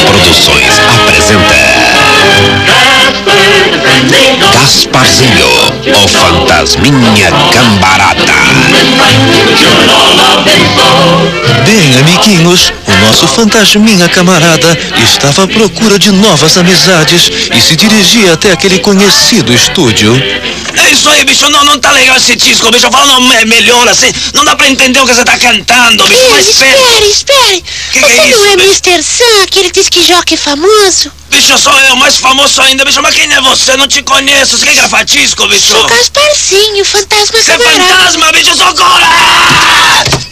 Produções apresenta Gasparzinho, o Fantasminha Cambarata. Bem, amiguinhos, nosso fantasminha camarada estava à procura de novas amizades e se dirigia até aquele conhecido estúdio. É isso aí, bicho. Não, não tá legal esse disco, bicho. Fala me melhor assim. Não dá pra entender o que você tá cantando, bicho. Ei, Mas espera. espere, espere. Que que Você é isso, não é bicho? Mr. Sam, aquele disque jockey famoso? Bicho, sou eu, mais famoso ainda, bicho. Mas quem é você? Não te conheço. Você quer gravar disco, bicho? Sou Gasparzinho, fantasma Você é fantasma, bicho. Socorro! Ah!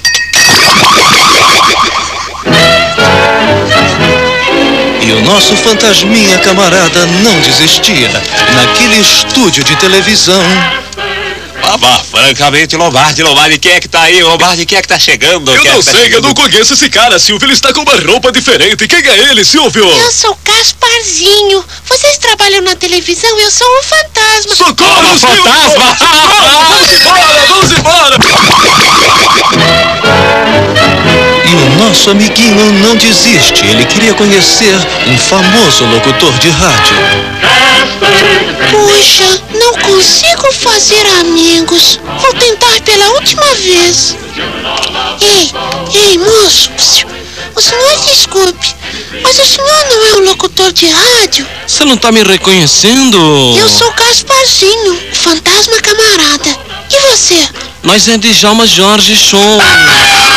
Nosso fantasminha camarada não desistia. Naquele estúdio de televisão, Ah, francamente, Lombardi, Lombardi, quem é que tá aí? Lombardi, quem é que tá chegando? Eu Quem é não que tá sei, eu chegando? não conheço esse cara, Silvio. Ele está com uma roupa diferente. Quem é ele, Silvio? Eu sou Gasparzinho. Vocês trabalham na televisão, eu sou um fantasma. Socorro, Um Silvio! fantasma! nosso amiguinho não desiste. Ele queria conhecer um famoso locutor de rádio. Puxa, não consigo fazer amigos. Vou tentar pela última vez. Ei, ei, moço. O senhor desculpe, mas o senhor não é um locutor de rádio? Você não tá me reconhecendo? Eu sou Gasparzinho, o fantasma camarada. E você? Nós é Djalma Jorge Show.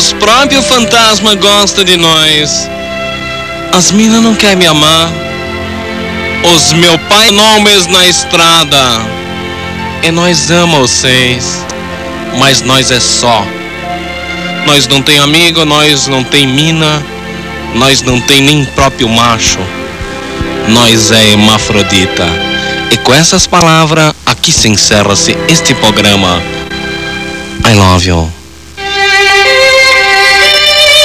Os próprios fantasmas gostam de nós. As minas não querem me amar. Os meu pai nomes na estrada. E nós amamos vocês. Mas nós é só. Nós não tem amigo, nós não tem mina. Nós não tem nem próprio macho. Nós é hermafrodita. E com essas palavras, aqui se encerra-se este programa. I love you.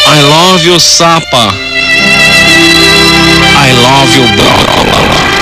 I love you, Sapa. I love you. I